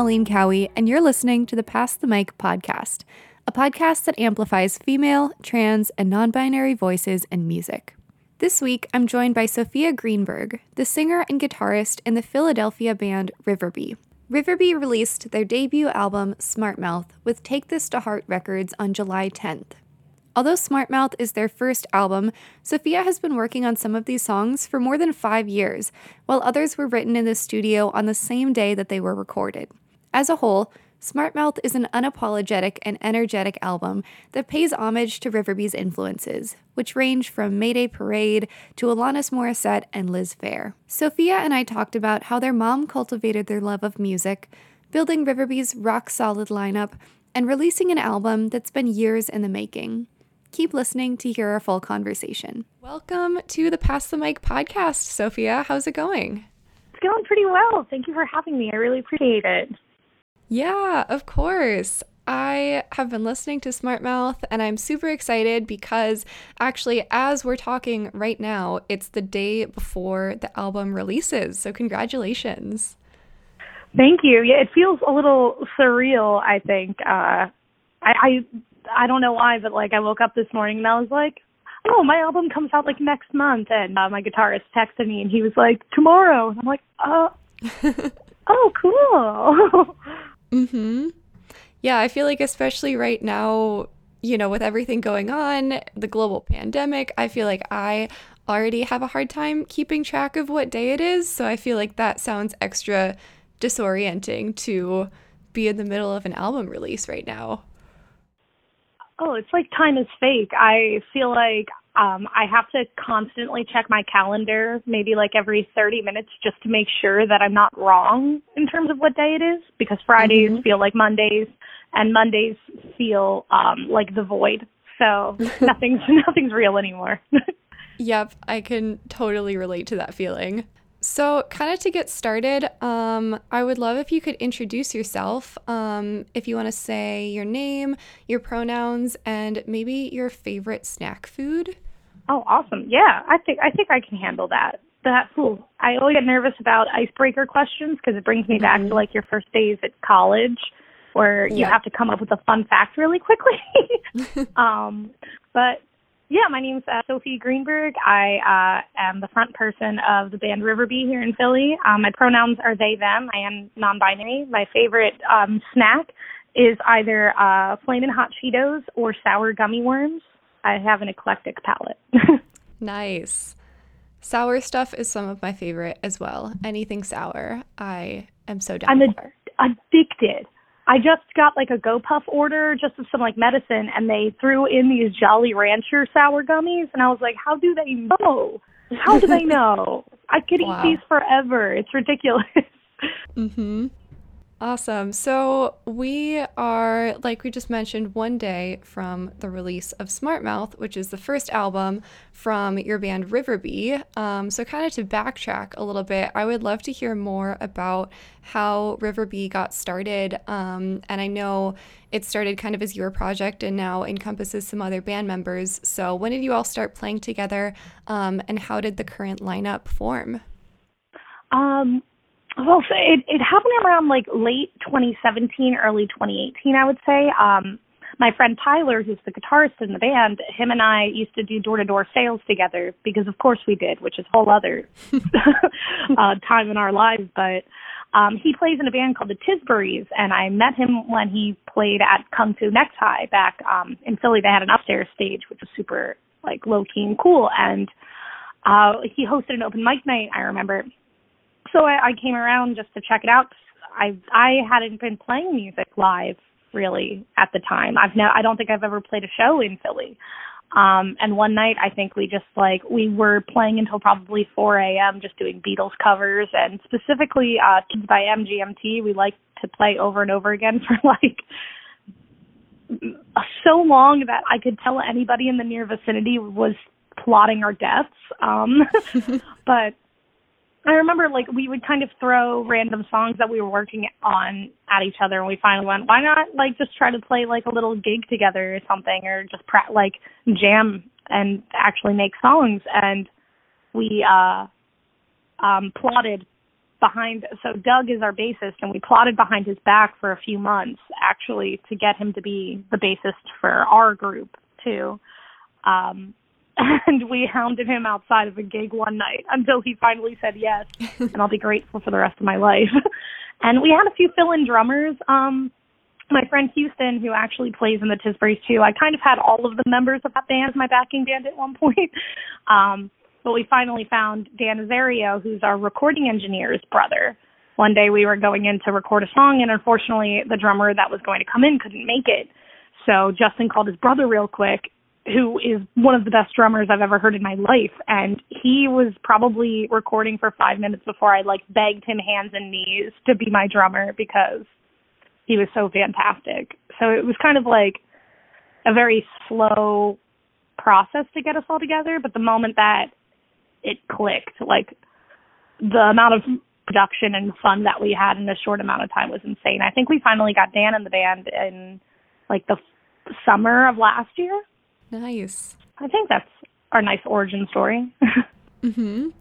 Colleen Cowie, and you're listening to the Pass the Mic podcast, a podcast that amplifies female, trans, and non binary voices in music. This week, I'm joined by Sophia Greenberg, the singer and guitarist in the Philadelphia band Riverby. Riverby released their debut album, Smart Mouth, with Take This to Heart Records on July 10th. Although Smart Mouth is their first album, Sophia has been working on some of these songs for more than five years, while others were written in the studio on the same day that they were recorded. As a whole, Smart Mouth is an unapologetic and energetic album that pays homage to Riverby's influences, which range from Mayday Parade to Alanis Morissette and Liz Phair. Sophia and I talked about how their mom cultivated their love of music, building Riverby's rock solid lineup, and releasing an album that's been years in the making. Keep listening to hear our full conversation. Welcome to the Pass the Mic podcast, Sophia. How's it going? It's going pretty well. Thank you for having me. I really appreciate it. Yeah, of course. I have been listening to Smart Mouth and I'm super excited because actually, as we're talking right now, it's the day before the album releases. So, congratulations. Thank you. Yeah, it feels a little surreal, I think. Uh, I, I I don't know why, but like I woke up this morning and I was like, oh, my album comes out like next month, and uh, my guitarist texted me and he was like, tomorrow. And I'm like, uh, oh, cool. Mm-hmm. Yeah, I feel like especially right now, you know, with everything going on, the global pandemic, I feel like I already have a hard time keeping track of what day it is. So I feel like that sounds extra disorienting to be in the middle of an album release right now. Oh, it's like time is fake. I feel like um I have to constantly check my calendar maybe like every 30 minutes just to make sure that I'm not wrong in terms of what day it is because Fridays mm-hmm. feel like Mondays and Mondays feel um like the void. So nothing's nothing's real anymore. yep, I can totally relate to that feeling. So, kind of to get started, um, I would love if you could introduce yourself. Um, if you want to say your name, your pronouns, and maybe your favorite snack food. Oh, awesome! Yeah, I think I think I can handle that. That cool. I always get nervous about icebreaker questions because it brings me mm-hmm. back to like your first days at college, where you have to come up with a fun fact really quickly. um, but yeah, my name's uh, Sophie Greenberg. I uh, am the front person of the band Riverby here in Philly. Um, my pronouns are they, them. I am non binary. My favorite um, snack is either uh, Flamin' Hot Cheetos or sour gummy worms. I have an eclectic palate. nice. Sour stuff is some of my favorite as well. Anything sour, I am so down I'm for. addicted. I just got like a GoPuff order just of some like medicine and they threw in these Jolly Rancher sour gummies and I was like, how do they know? How do they know? I could wow. eat these forever. It's ridiculous. mhm. Awesome. So we are, like we just mentioned, one day from the release of Smart Mouth, which is the first album from your band Riverby. Um, so, kind of to backtrack a little bit, I would love to hear more about how Riverby got started. Um, and I know it started kind of as your project and now encompasses some other band members. So, when did you all start playing together um, and how did the current lineup form? Um, well, so it it happened around like late 2017, early 2018, I would say. Um, my friend Tyler, who's the guitarist in the band, him and I used to do door to door sales together because, of course, we did, which is a whole other uh, time in our lives. But um, he plays in a band called the Tisburys, and I met him when he played at Kung Fu Necktie back um, in Philly. They had an upstairs stage, which was super like low key and cool, and uh, he hosted an open mic night. I remember so I, I came around just to check it out. I I hadn't been playing music live really at the time. I've no I don't think I've ever played a show in Philly. Um and one night I think we just like we were playing until probably four AM just doing Beatles covers and specifically uh Kids by MGMT we like to play over and over again for like so long that I could tell anybody in the near vicinity was plotting our deaths. Um but I remember like we would kind of throw random songs that we were working on at each other, and we finally went, why not like just try to play like a little gig together or something, or just pra- like jam and actually make songs. And we uh um plotted behind so Doug is our bassist and we plotted behind his back for a few months actually to get him to be the bassist for our group too. Um and we hounded him outside of a gig one night until he finally said yes and I'll be grateful for the rest of my life. and we had a few fill-in drummers um my friend Houston, who actually plays in the Tisburys too, I kind of had all of the members of that band as my backing band at one point. Um, but we finally found Dan Nazario, who's our recording engineer's brother. One day we were going in to record a song, and unfortunately, the drummer that was going to come in couldn't make it. So Justin called his brother real quick, who is one of the best drummers I've ever heard in my life. And he was probably recording for five minutes before I like begged him hands and knees to be my drummer because he was so fantastic. So it was kind of like a very slow process to get us all together, but the moment that it clicked. Like the amount of production and fun that we had in a short amount of time was insane. I think we finally got Dan in the band in like the summer of last year. Nice. I think that's our nice origin story. mhm.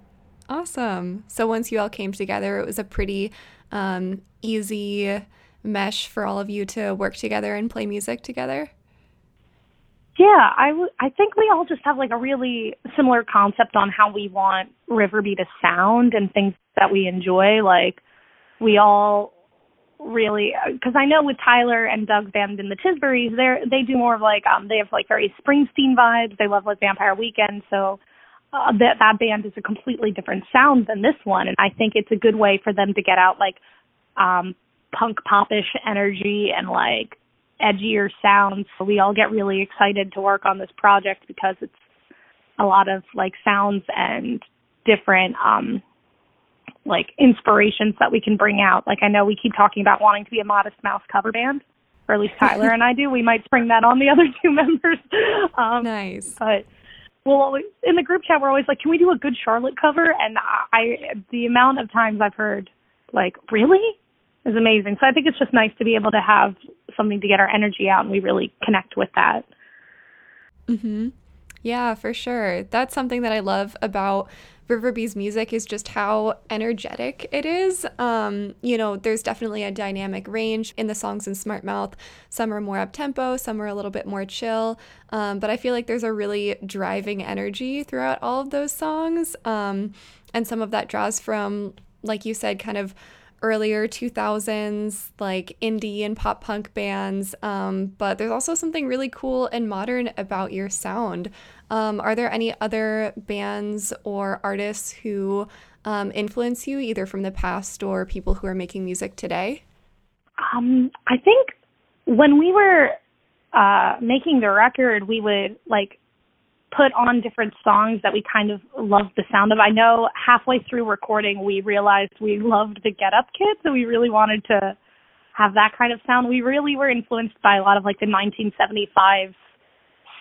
Awesome. So once you all came together, it was a pretty um, easy mesh for all of you to work together and play music together. Yeah, I, w- I think we all just have like a really similar concept on how we want Riverby to sound and things that we enjoy. Like we all really because I know with Tyler and Doug's band in the Tisburys, they they do more of like um they have like very Springsteen vibes. They love like Vampire Weekend, so uh, that that band is a completely different sound than this one, and I think it's a good way for them to get out like um punk popish energy and like edgier sounds. So we all get really excited to work on this project because it's a lot of like sounds and different um like inspirations that we can bring out. Like I know we keep talking about wanting to be a Modest Mouse cover band, or at least Tyler and I do. We might spring that on the other two members. Um, nice. But well, always, in the group chat, we're always like, "Can we do a Good Charlotte cover?" And I, the amount of times I've heard, like, "Really?" is amazing. So I think it's just nice to be able to have something to get our energy out, and we really connect with that. Mhm. Yeah, for sure. That's something that I love about Riverby's music is just how energetic it is. Um, you know, there's definitely a dynamic range in the songs in Smart Mouth. Some are more up tempo, some are a little bit more chill. Um, but I feel like there's a really driving energy throughout all of those songs. Um, and some of that draws from, like you said, kind of earlier 2000s like indie and pop punk bands um, but there's also something really cool and modern about your sound um, are there any other bands or artists who um, influence you either from the past or people who are making music today um, i think when we were uh, making the record we would like put on different songs that we kind of loved the sound of. I know halfway through recording, we realized we loved the Get Up Kids, and we really wanted to have that kind of sound. We really were influenced by a lot of like the 1975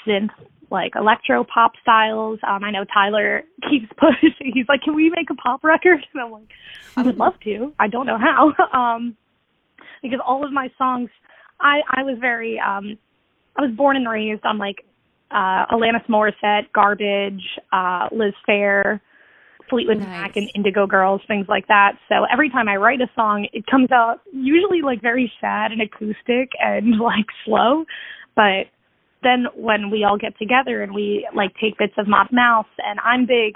synth, like electro pop styles. Um, I know Tyler keeps pushing. He's like, "Can we make a pop record?" And I'm like, "I would love to. I don't know how." um, because all of my songs, I I was very um, I was born and raised on like uh, Alanis Morissette, Garbage, uh, Liz Phair, Fleetwood nice. Mac, and Indigo Girls, things like that. So every time I write a song, it comes out usually like very sad and acoustic and like slow. But then when we all get together and we like take bits of Mod Mouse, and I'm big.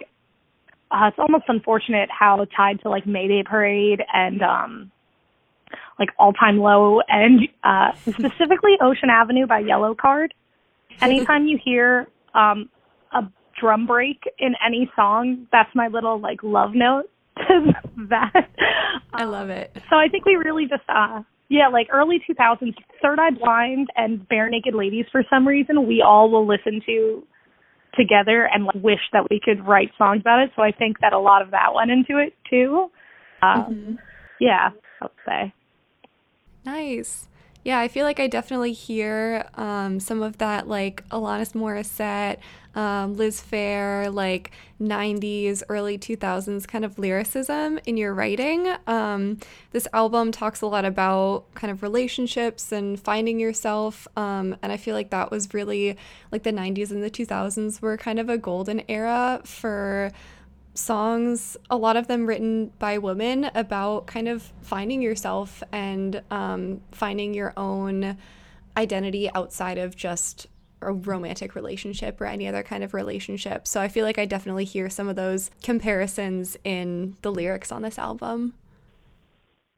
Uh, it's almost unfortunate how tied to like Mayday Parade and um like All Time Low and uh specifically Ocean Avenue by Yellowcard anytime you hear um a drum break in any song, that's my little like love note to that. I love it. So I think we really just uh yeah, like early 2000s, Third Eye Blind and Barenaked Ladies for some reason we all will listen to together and like, wish that we could write songs about it. So I think that a lot of that went into it too. Uh, mm-hmm. Yeah, I would say. Nice. Yeah, I feel like I definitely hear um, some of that, like Alanis Morissette, um, Liz Phair, like 90s, early 2000s kind of lyricism in your writing. Um, this album talks a lot about kind of relationships and finding yourself. Um, and I feel like that was really like the 90s and the 2000s were kind of a golden era for songs, a lot of them written by women, about kind of finding yourself and um, finding your own identity outside of just a romantic relationship or any other kind of relationship. So I feel like I definitely hear some of those comparisons in the lyrics on this album.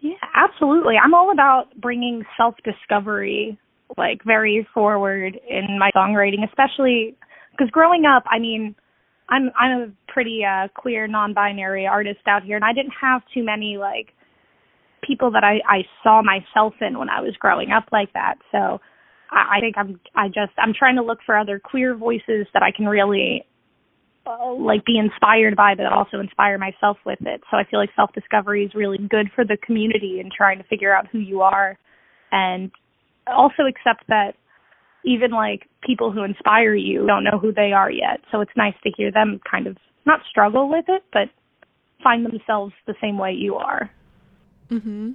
Yeah, absolutely. I'm all about bringing self discovery like very forward in my songwriting, especially because growing up, I mean, I'm I'm a pretty uh queer non-binary artist out here and I didn't have too many like people that I I saw myself in when I was growing up like that. So I, I think I'm I just I'm trying to look for other queer voices that I can really uh, like be inspired by but also inspire myself with it. So I feel like self-discovery is really good for the community and trying to figure out who you are and also accept that even like people who inspire you don't know who they are yet. So it's nice to hear them kind of not struggle with it, but find themselves the same way you are. Mhm.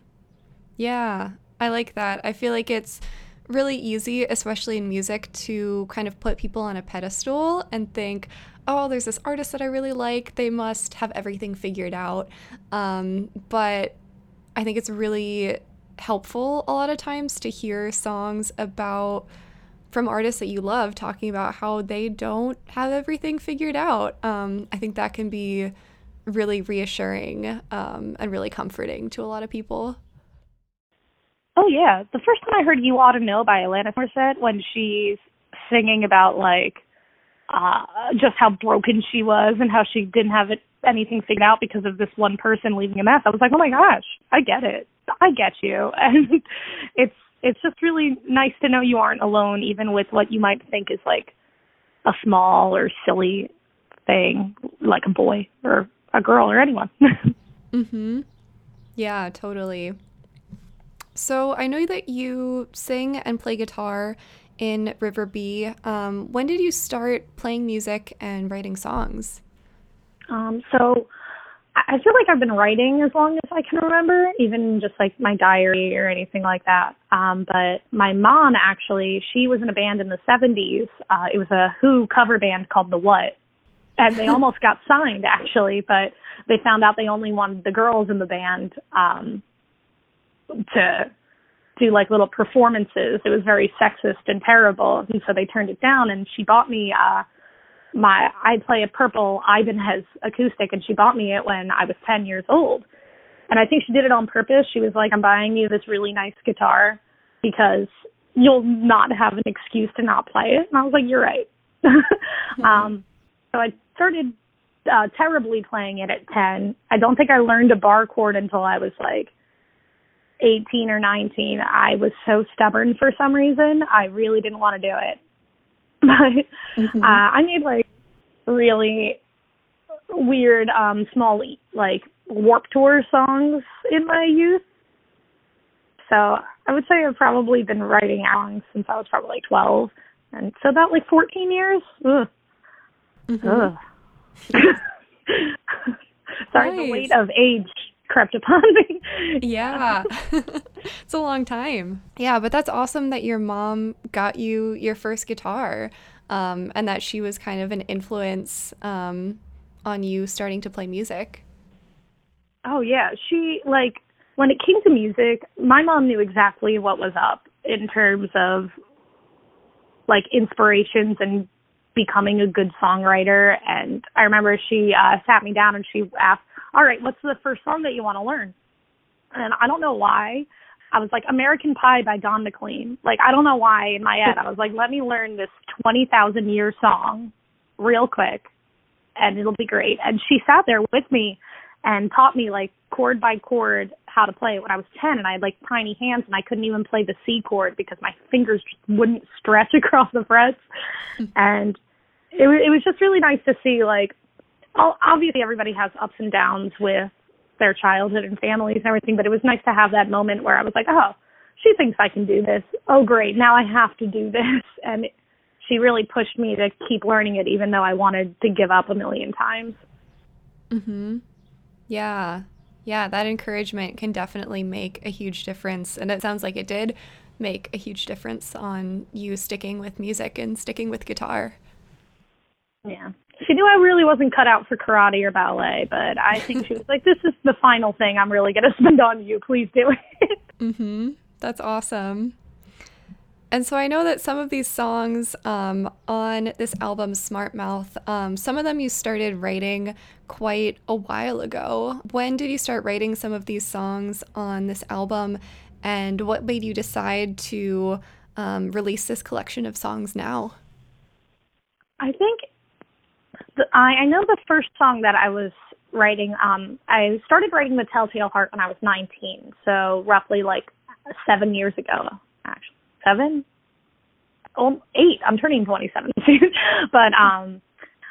Yeah, I like that. I feel like it's really easy, especially in music, to kind of put people on a pedestal and think, oh, there's this artist that I really like. They must have everything figured out. Um, but I think it's really helpful a lot of times to hear songs about from artists that you love talking about how they don't have everything figured out. Um, I think that can be really reassuring um, and really comforting to a lot of people. Oh yeah, the first time I heard "You Ought to Know" by Alanis Morissette when she's singing about like uh just how broken she was and how she didn't have it anything figured out because of this one person leaving a mess. I was like, "Oh my gosh, I get it. I get you." And it's it's just really nice to know you aren't alone, even with what you might think is like a small or silly thing, like a boy or a girl or anyone. mhm. Yeah, totally. So I know that you sing and play guitar in Riverby. Um, when did you start playing music and writing songs? Um, so I feel like I've been writing as long as I can remember, even just like my diary or anything like that. Um, but my mom actually, she was in a band in the 70s. Uh, it was a Who cover band called The What. And they almost got signed actually, but they found out they only wanted the girls in the band um, to do like little performances. It was very sexist and terrible. And so they turned it down and she bought me, uh, my I play a purple Ibanez acoustic and she bought me it when I was 10 years old. And I think she did it on purpose. She was like, I'm buying you this really nice guitar because you'll not have an excuse to not play it. And I was like, you're right. mm-hmm. um, so I started uh, terribly playing it at 10. I don't think I learned a bar chord until I was like 18 or 19. I was so stubborn for some reason. I really didn't want to do it. but mm-hmm. uh, I made like really weird, um, small like warp tour songs in my youth. So I would say I've probably been writing songs since I was probably like 12, and so about like 14 years. Ugh. Mm-hmm. Ugh. Sorry, nice. the weight of age crept upon me. yeah. it's a long time. Yeah, but that's awesome that your mom got you your first guitar um, and that she was kind of an influence um, on you starting to play music. Oh, yeah. She, like, when it came to music, my mom knew exactly what was up in terms of, like, inspirations and becoming a good songwriter. And I remember she uh, sat me down and she asked, all right, what's the first song that you want to learn? And I don't know why. I was like, American Pie by Don McLean. Like, I don't know why in my head. I was like, let me learn this 20,000 year song real quick and it'll be great. And she sat there with me and taught me like chord by chord how to play it when I was 10 and I had like tiny hands and I couldn't even play the C chord because my fingers just wouldn't stretch across the frets. and it, it was just really nice to see like obviously everybody has ups and downs with their childhood and families and everything, but it was nice to have that moment where I was like, oh, she thinks I can do this. Oh, great. Now I have to do this. And she really pushed me to keep learning it, even though I wanted to give up a million times. Hmm. Yeah. Yeah. That encouragement can definitely make a huge difference. And it sounds like it did make a huge difference on you sticking with music and sticking with guitar. Yeah she knew I really wasn't cut out for karate or ballet, but I think she was like, "This is the final thing I'm really going to spend on you. Please do it." Mm-hmm. That's awesome. And so I know that some of these songs um, on this album, Smart Mouth, um, some of them you started writing quite a while ago. When did you start writing some of these songs on this album? And what made you decide to um, release this collection of songs now? I think I, I know the first song that I was writing. Um, I started writing the Telltale Heart when I was 19, so roughly like seven years ago, actually seven, oh, eight. I'm turning 27 soon, but um,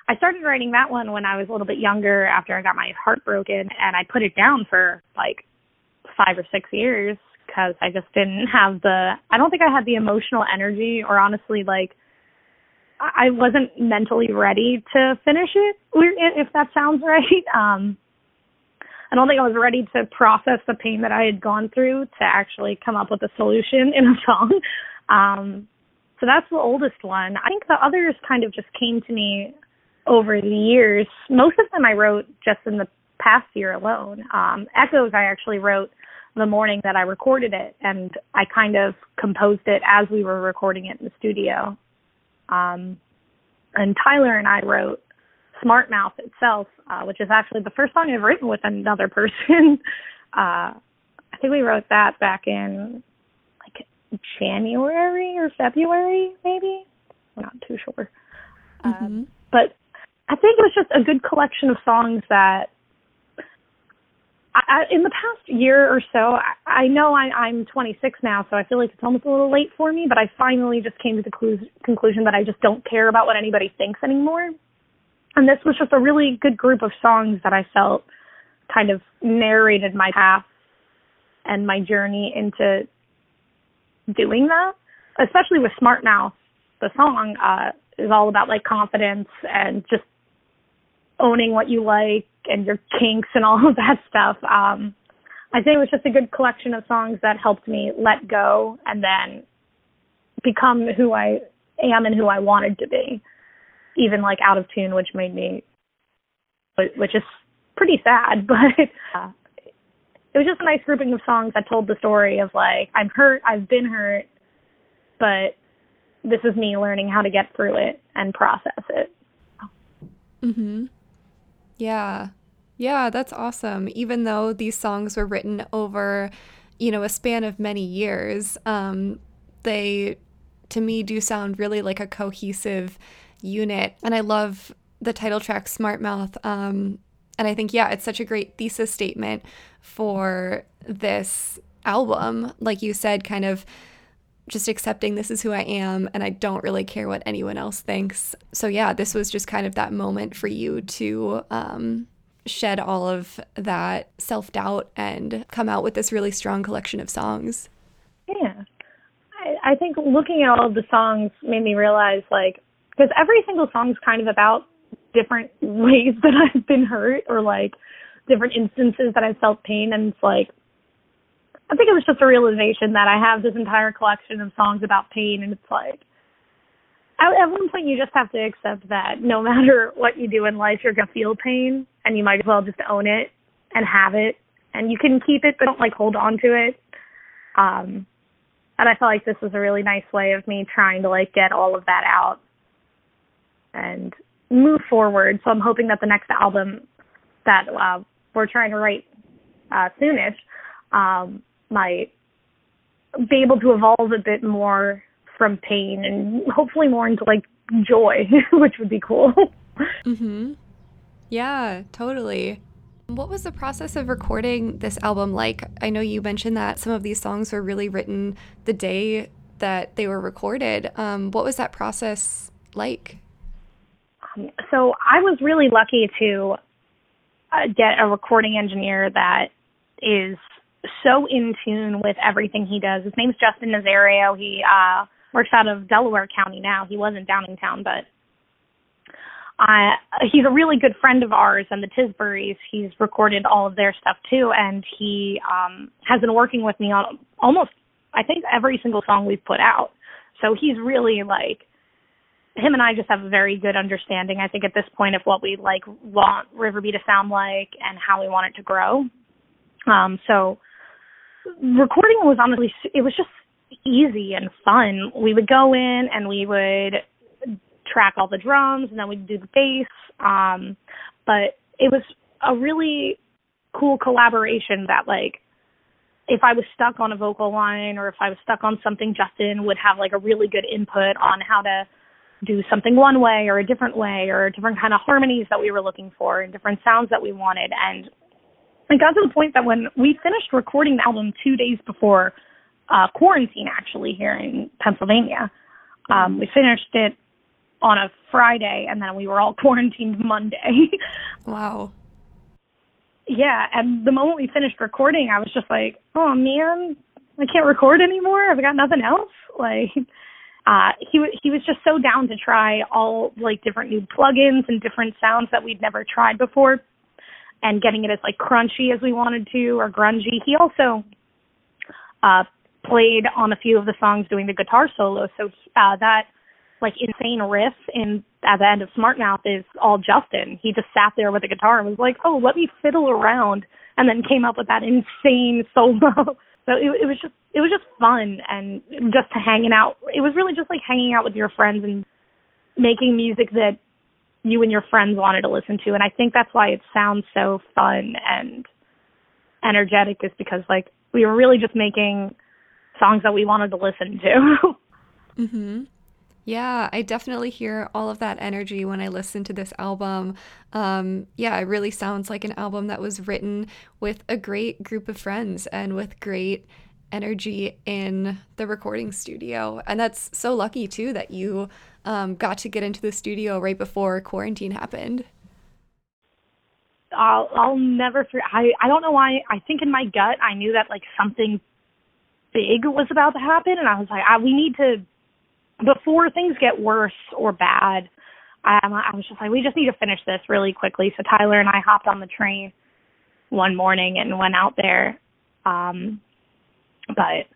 I started writing that one when I was a little bit younger after I got my heart broken, and I put it down for like five or six years because I just didn't have the. I don't think I had the emotional energy, or honestly, like I wasn't mentally ready to finish it. If that sounds right. Um, I don't think I was ready to process the pain that I had gone through to actually come up with a solution in a song. Um, so that's the oldest one. I think the others kind of just came to me over the years. Most of them I wrote just in the past year alone. Um, Echoes I actually wrote the morning that I recorded it, and I kind of composed it as we were recording it in the studio. Um, and Tyler and I wrote Smart Mouth itself, uh, which is actually the first song I've written with another person. uh, I think we wrote that back in like January or February, maybe. I'm not too sure. Mm-hmm. Uh, but I think it was just a good collection of songs that I, in the past year or so, I, I know I, I'm 26 now, so I feel like it's almost a little late for me. But I finally just came to the clu- conclusion that I just don't care about what anybody thinks anymore. And this was just a really good group of songs that I felt kind of narrated my path and my journey into doing that. Especially with Smart Mouth, the song uh, is all about like confidence and just owning what you like and your kinks and all of that stuff. Um, I think it was just a good collection of songs that helped me let go and then become who I am and who I wanted to be even like out of tune, which made me, which is pretty sad, but uh, it was just a nice grouping of songs that told the story of like, I'm hurt, I've been hurt, but this is me learning how to get through it and process it. Mhm. Yeah. Yeah, that's awesome. Even though these songs were written over, you know, a span of many years, um, they to me do sound really like a cohesive unit. And I love the title track Smart Mouth. Um, and I think, yeah, it's such a great thesis statement for this album. Like you said, kind of just accepting this is who I am and I don't really care what anyone else thinks. So, yeah, this was just kind of that moment for you to um, shed all of that self doubt and come out with this really strong collection of songs. Yeah. I, I think looking at all of the songs made me realize, like, because every single song is kind of about different ways that I've been hurt or like different instances that I've felt pain and it's like I think it was just a realization that I have this entire collection of songs about pain and it's like at one point you just have to accept that no matter what you do in life you're gonna feel pain and you might as well just own it and have it and you can keep it but don't like hold on to it. Um and I felt like this was a really nice way of me trying to like get all of that out and move forward. So I'm hoping that the next album that uh, we're trying to write uh, soonish um, might be able to evolve a bit more from pain and hopefully more into like joy, which would be cool. mhm. Yeah, totally. What was the process of recording this album like? I know you mentioned that some of these songs were really written the day that they were recorded. Um, what was that process like? so I was really lucky to uh, get a recording engineer that is so in tune with everything he does. His name's Justin Nazario. He uh, works out of Delaware County now. He was in Downingtown, but uh, he's a really good friend of ours and the Tisburys. He's recorded all of their stuff too, and he um, has been working with me on almost, I think, every single song we've put out. So he's really like him and I just have a very good understanding, I think, at this point of what we like want Riverby to sound like and how we want it to grow. Um, so recording was honestly, it was just easy and fun. We would go in and we would track all the drums and then we'd do the bass. Um, but it was a really cool collaboration that like if I was stuck on a vocal line or if I was stuck on something, Justin would have like a really good input on how to do something one way or a different way or different kind of harmonies that we were looking for and different sounds that we wanted. And it got to the point that when we finished recording the album two days before uh, quarantine, actually here in Pennsylvania, um, we finished it on a Friday and then we were all quarantined Monday. wow yeah, and the moment we finished recording, I was just like, oh man, I can't record anymore. I've got nothing else. Like, uh, he he was just so down to try all like different new plugins and different sounds that we'd never tried before, and getting it as like crunchy as we wanted to or grungy. He also uh, played on a few of the songs doing the guitar solo, so uh, that like insane riff in at the end of Smart Mouth is all Justin. He just sat there with a the guitar and was like, "Oh, let me fiddle around," and then came up with that insane solo. So it, it was just it was just fun and just hanging out. It was really just like hanging out with your friends and making music that you and your friends wanted to listen to. And I think that's why it sounds so fun and energetic is because like we were really just making songs that we wanted to listen to. mhm. Yeah, I definitely hear all of that energy when I listen to this album. Um, yeah, it really sounds like an album that was written with a great group of friends and with great energy in the recording studio. And that's so lucky too that you um, got to get into the studio right before quarantine happened. I'll I'll never forget. I I don't know why. I think in my gut I knew that like something big was about to happen, and I was like, I, we need to before things get worse or bad, I, I was just like, we just need to finish this really quickly. So Tyler and I hopped on the train one morning and went out there. Um, but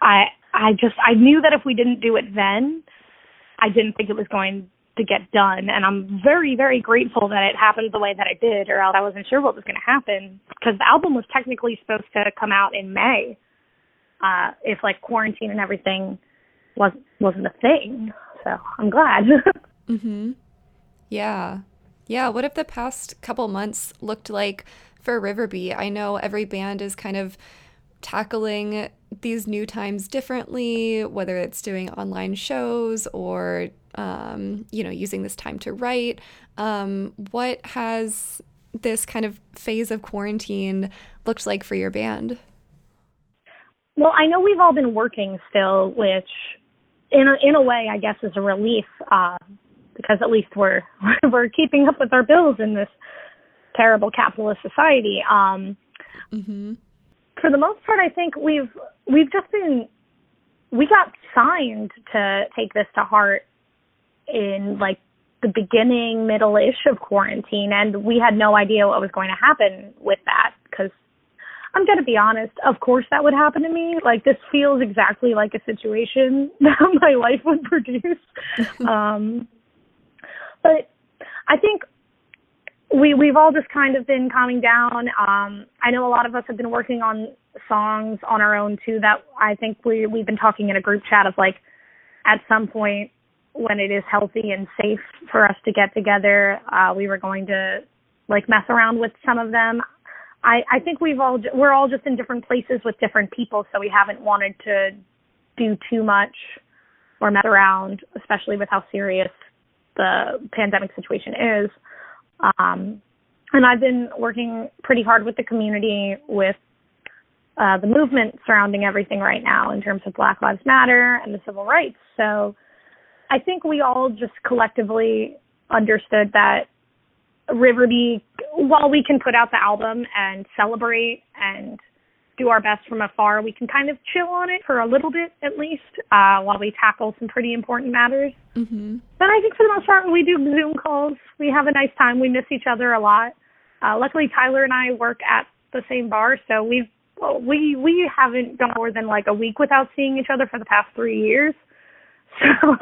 I, I just, I knew that if we didn't do it then, I didn't think it was going to get done. And I'm very, very grateful that it happened the way that it did, or else I wasn't sure what was going to happen because the album was technically supposed to come out in May. Uh, if like quarantine and everything wasn't wasn't a thing. So I'm glad. mhm. Yeah. Yeah, what if the past couple months looked like for Riverby? I know every band is kind of tackling these new times differently, whether it's doing online shows or um, you know, using this time to write. Um, what has this kind of phase of quarantine looked like for your band? Well, I know we've all been working still, which in a, in a way, I guess, is a relief uh, because at least we're we're keeping up with our bills in this terrible capitalist society. Um, mm-hmm. For the most part, I think we've we've just been we got signed to Take This to Heart in like the beginning, middle-ish of quarantine, and we had no idea what was going to happen with that because I'm going to be honest. Of course, that would happen to me. Like this feels exactly like a situation that my life would produce. um, but I think we we've all just kind of been calming down. Um, I know a lot of us have been working on songs on our own too. That I think we we've been talking in a group chat of like at some point when it is healthy and safe for us to get together, uh, we were going to like mess around with some of them. I, I think we've all we're all just in different places with different people, so we haven't wanted to do too much or mess around, especially with how serious the pandemic situation is. Um, and I've been working pretty hard with the community with uh, the movement surrounding everything right now in terms of Black Lives Matter and the civil rights. So I think we all just collectively understood that Riverby, while we can put out the album and celebrate and do our best from afar, we can kind of chill on it for a little bit at least uh, while we tackle some pretty important matters. Mm-hmm. But I think for the most part, when we do Zoom calls, we have a nice time. We miss each other a lot. Uh, luckily, Tyler and I work at the same bar, so we've well, we we haven't gone more than like a week without seeing each other for the past three years. So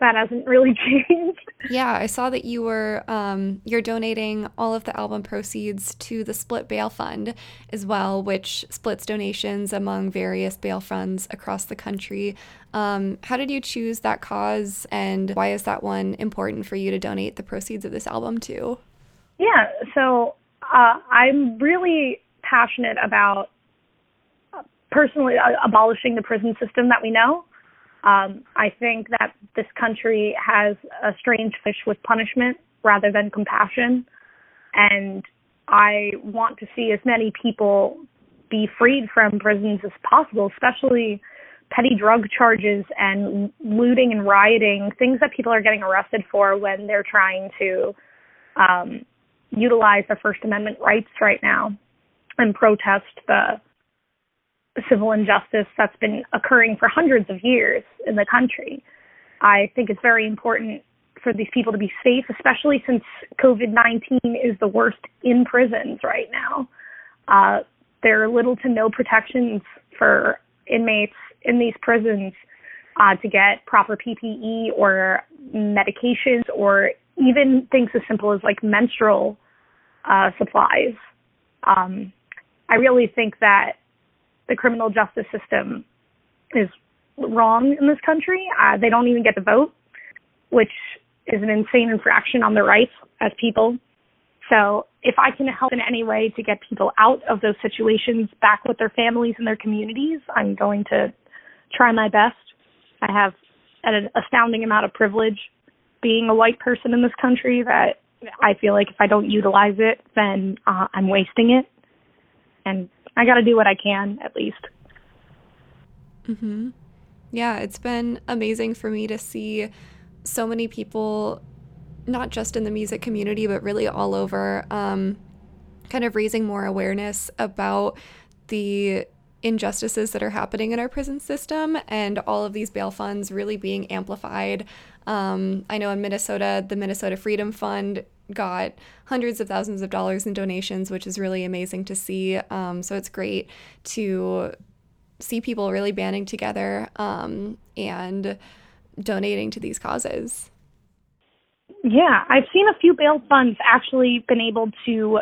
that hasn't really changed. Yeah, I saw that you were um, you're donating all of the album proceeds to the Split Bail Fund as well, which splits donations among various bail funds across the country. Um, how did you choose that cause, and why is that one important for you to donate the proceeds of this album to? Yeah, so uh, I'm really passionate about uh, personally uh, abolishing the prison system that we know. Um, I think that this country has a strange fish with punishment rather than compassion. And I want to see as many people be freed from prisons as possible, especially petty drug charges and looting and rioting, things that people are getting arrested for when they're trying to um, utilize their First Amendment rights right now and protest the civil injustice that's been occurring for hundreds of years in the country. I think it's very important for these people to be safe, especially since COVID 19 is the worst in prisons right now. Uh, there are little to no protections for inmates in these prisons uh, to get proper PPE or medications or even things as simple as like menstrual uh, supplies. Um, I really think that the criminal justice system is wrong in this country. Uh, they don't even get to vote, which is an insane infraction on their rights as people. So if I can help in any way to get people out of those situations back with their families and their communities, I'm going to try my best. I have an astounding amount of privilege being a white person in this country that I feel like if I don't utilize it, then uh, I'm wasting it. And I got to do what I can at least. Mhm. Yeah, it's been amazing for me to see so many people not just in the music community but really all over um, kind of raising more awareness about the injustices that are happening in our prison system and all of these bail funds really being amplified. Um, I know in Minnesota, the Minnesota Freedom Fund got hundreds of thousands of dollars in donations, which is really amazing to see. Um, so it's great to see people really banding together um, and donating to these causes. Yeah, I've seen a few bail funds actually been able to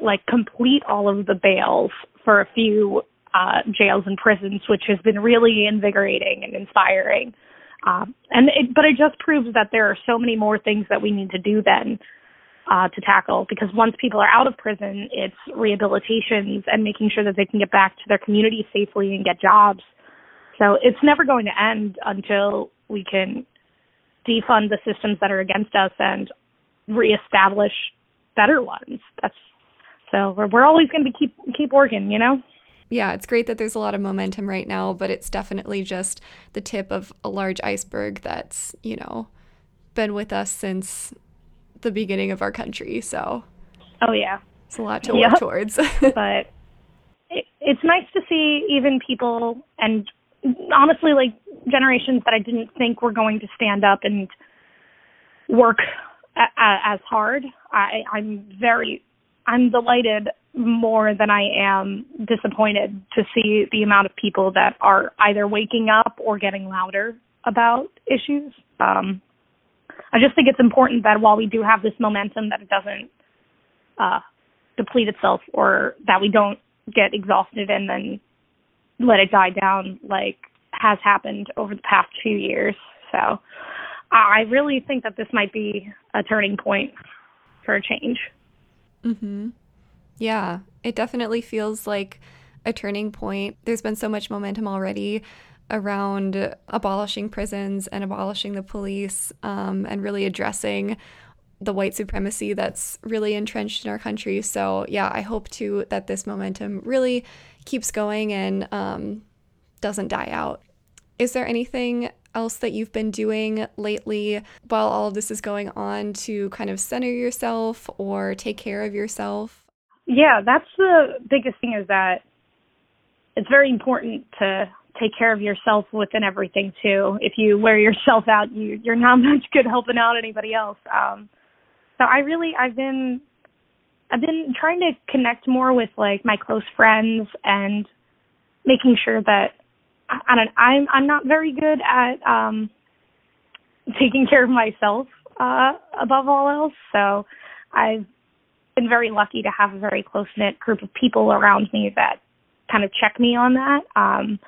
like complete all of the bails for a few uh, jails and prisons, which has been really invigorating and inspiring. Um, and it, but it just proves that there are so many more things that we need to do then uh, to tackle because once people are out of prison, it's rehabilitations and making sure that they can get back to their community safely and get jobs. So it's never going to end until we can defund the systems that are against us and reestablish better ones. That's so we're, we're always going to keep keep working, you know. Yeah, it's great that there's a lot of momentum right now, but it's definitely just the tip of a large iceberg that's, you know, been with us since the beginning of our country. So, oh yeah, it's a lot to work towards. but it, it's nice to see even people and honestly, like generations that I didn't think were going to stand up and work a, a, as hard. I, I'm very, I'm delighted more than I am disappointed to see the amount of people that are either waking up or getting louder about issues. Um, I just think it's important that while we do have this momentum, that it doesn't uh, deplete itself, or that we don't get exhausted and then let it die down, like has happened over the past few years. So, I really think that this might be a turning point for a change. Mhm. Yeah, it definitely feels like a turning point. There's been so much momentum already around abolishing prisons and abolishing the police um, and really addressing the white supremacy that's really entrenched in our country. So, yeah, I hope too that this momentum really keeps going and um, doesn't die out. Is there anything else that you've been doing lately while all of this is going on to kind of center yourself or take care of yourself? Yeah, that's the biggest thing is that it's very important to take care of yourself within everything too. If you wear yourself out, you you're not much good helping out anybody else. Um, so I really I've been I've been trying to connect more with like my close friends and making sure that I, don't I'm I'm not very good at um taking care of myself uh, above all else. So I've been very lucky to have a very close knit group of people around me that kind of check me on that. Um,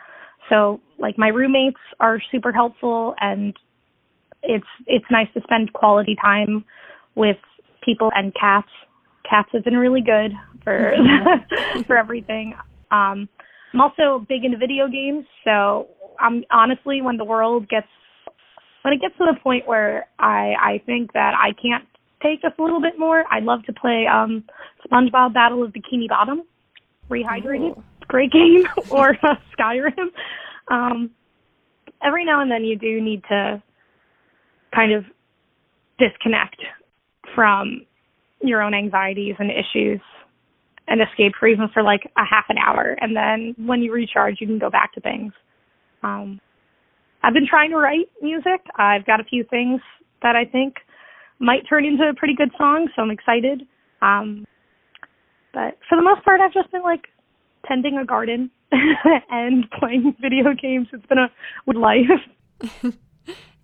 so like my roommates are super helpful and it's it's nice to spend quality time with people and cats. Cats have been really good for for everything. Um, I'm also big into video games, so I'm honestly when the world gets when it gets to the point where I I think that I can't take just a little bit more, I'd love to play um SpongeBob Battle of Bikini Bottom, Rehydrated, Ooh. Great game, or uh, Skyrim. Um, every now and then you do need to kind of disconnect from your own anxieties and issues and escape for even for like a half an hour. And then when you recharge you can go back to things. Um i've been trying to write music. I've got a few things that i think might turn into a pretty good song so i'm excited. Um but for the most part i've just been like tending a garden and playing video games it's been a good life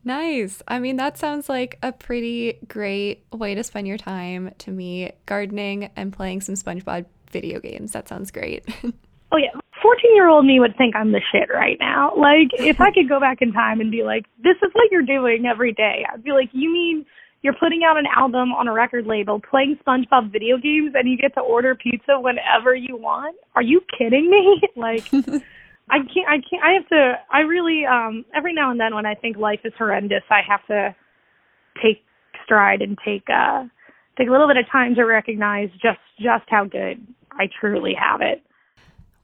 Nice. I mean, that sounds like a pretty great way to spend your time to me, gardening and playing some SpongeBob video games. That sounds great. oh, yeah. 14 year old me would think I'm the shit right now. Like, if I could go back in time and be like, this is what you're doing every day, I'd be like, you mean you're putting out an album on a record label, playing SpongeBob video games, and you get to order pizza whenever you want? Are you kidding me? like, I can't. I can't. I have to. I really. Um. Every now and then, when I think life is horrendous, I have to take stride and take uh take a little bit of time to recognize just just how good I truly have it.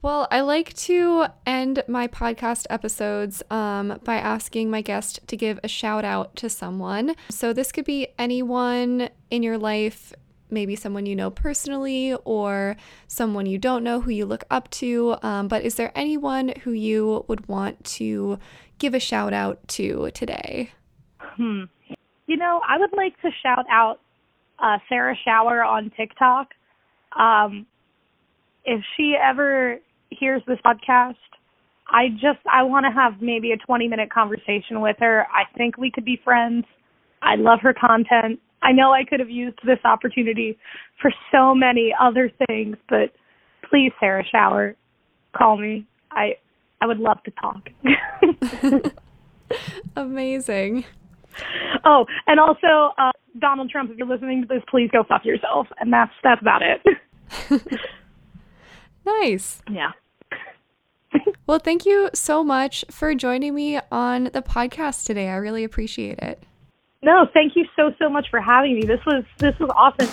Well, I like to end my podcast episodes um, by asking my guest to give a shout out to someone. So, this could be anyone in your life, maybe someone you know personally or someone you don't know who you look up to. Um, but is there anyone who you would want to give a shout out to today? Hmm. You know, I would like to shout out uh, Sarah Schauer on TikTok. Um, if she ever hears this podcast, I just I want to have maybe a 20 minute conversation with her. I think we could be friends. I love her content. I know I could have used this opportunity for so many other things, but please, Sarah Schauer, call me. I I would love to talk. Amazing. Oh, and also uh, Donald Trump, if you're listening to this, please go fuck yourself. And that's that's about it. nice. Yeah. well, thank you so much for joining me on the podcast today. I really appreciate it. No, thank you so so much for having me. This was this was awesome.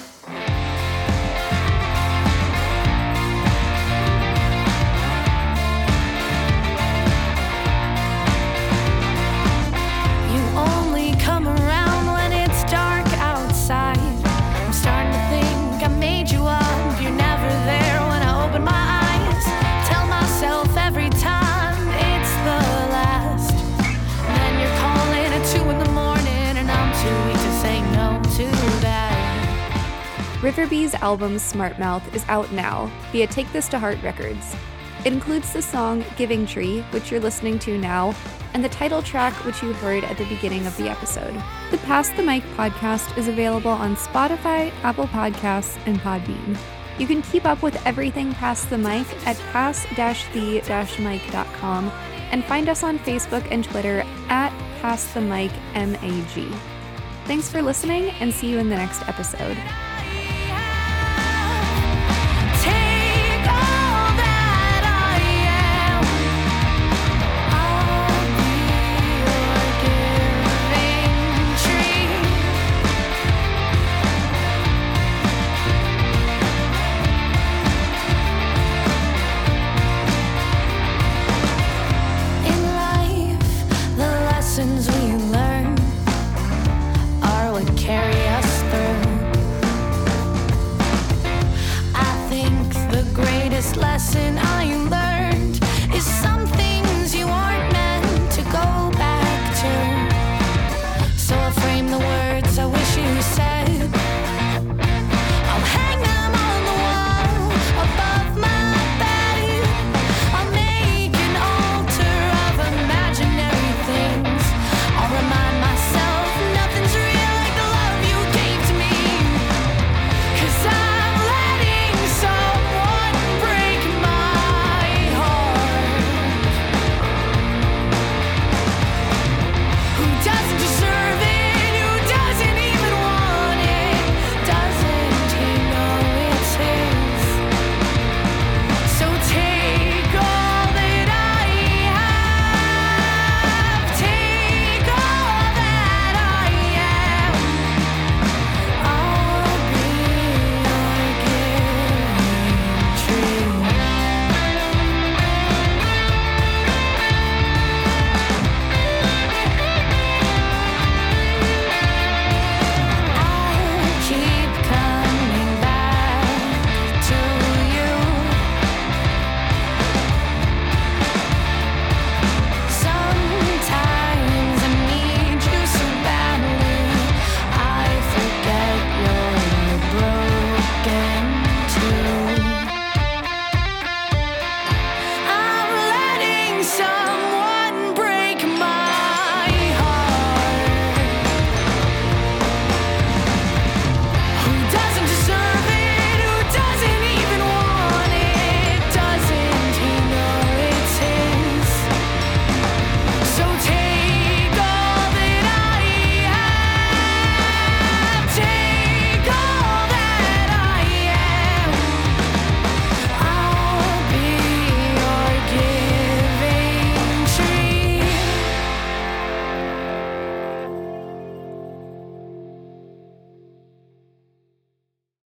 Riverby's album Smart Mouth is out now via Take This to Heart Records. It includes the song Giving Tree, which you're listening to now, and the title track, which you heard at the beginning of the episode. The Pass the Mic podcast is available on Spotify, Apple Podcasts, and Podbean. You can keep up with everything Pass the Mic at pass-the-mic.com and find us on Facebook and Twitter at Pass the Mic MAG. Thanks for listening and see you in the next episode.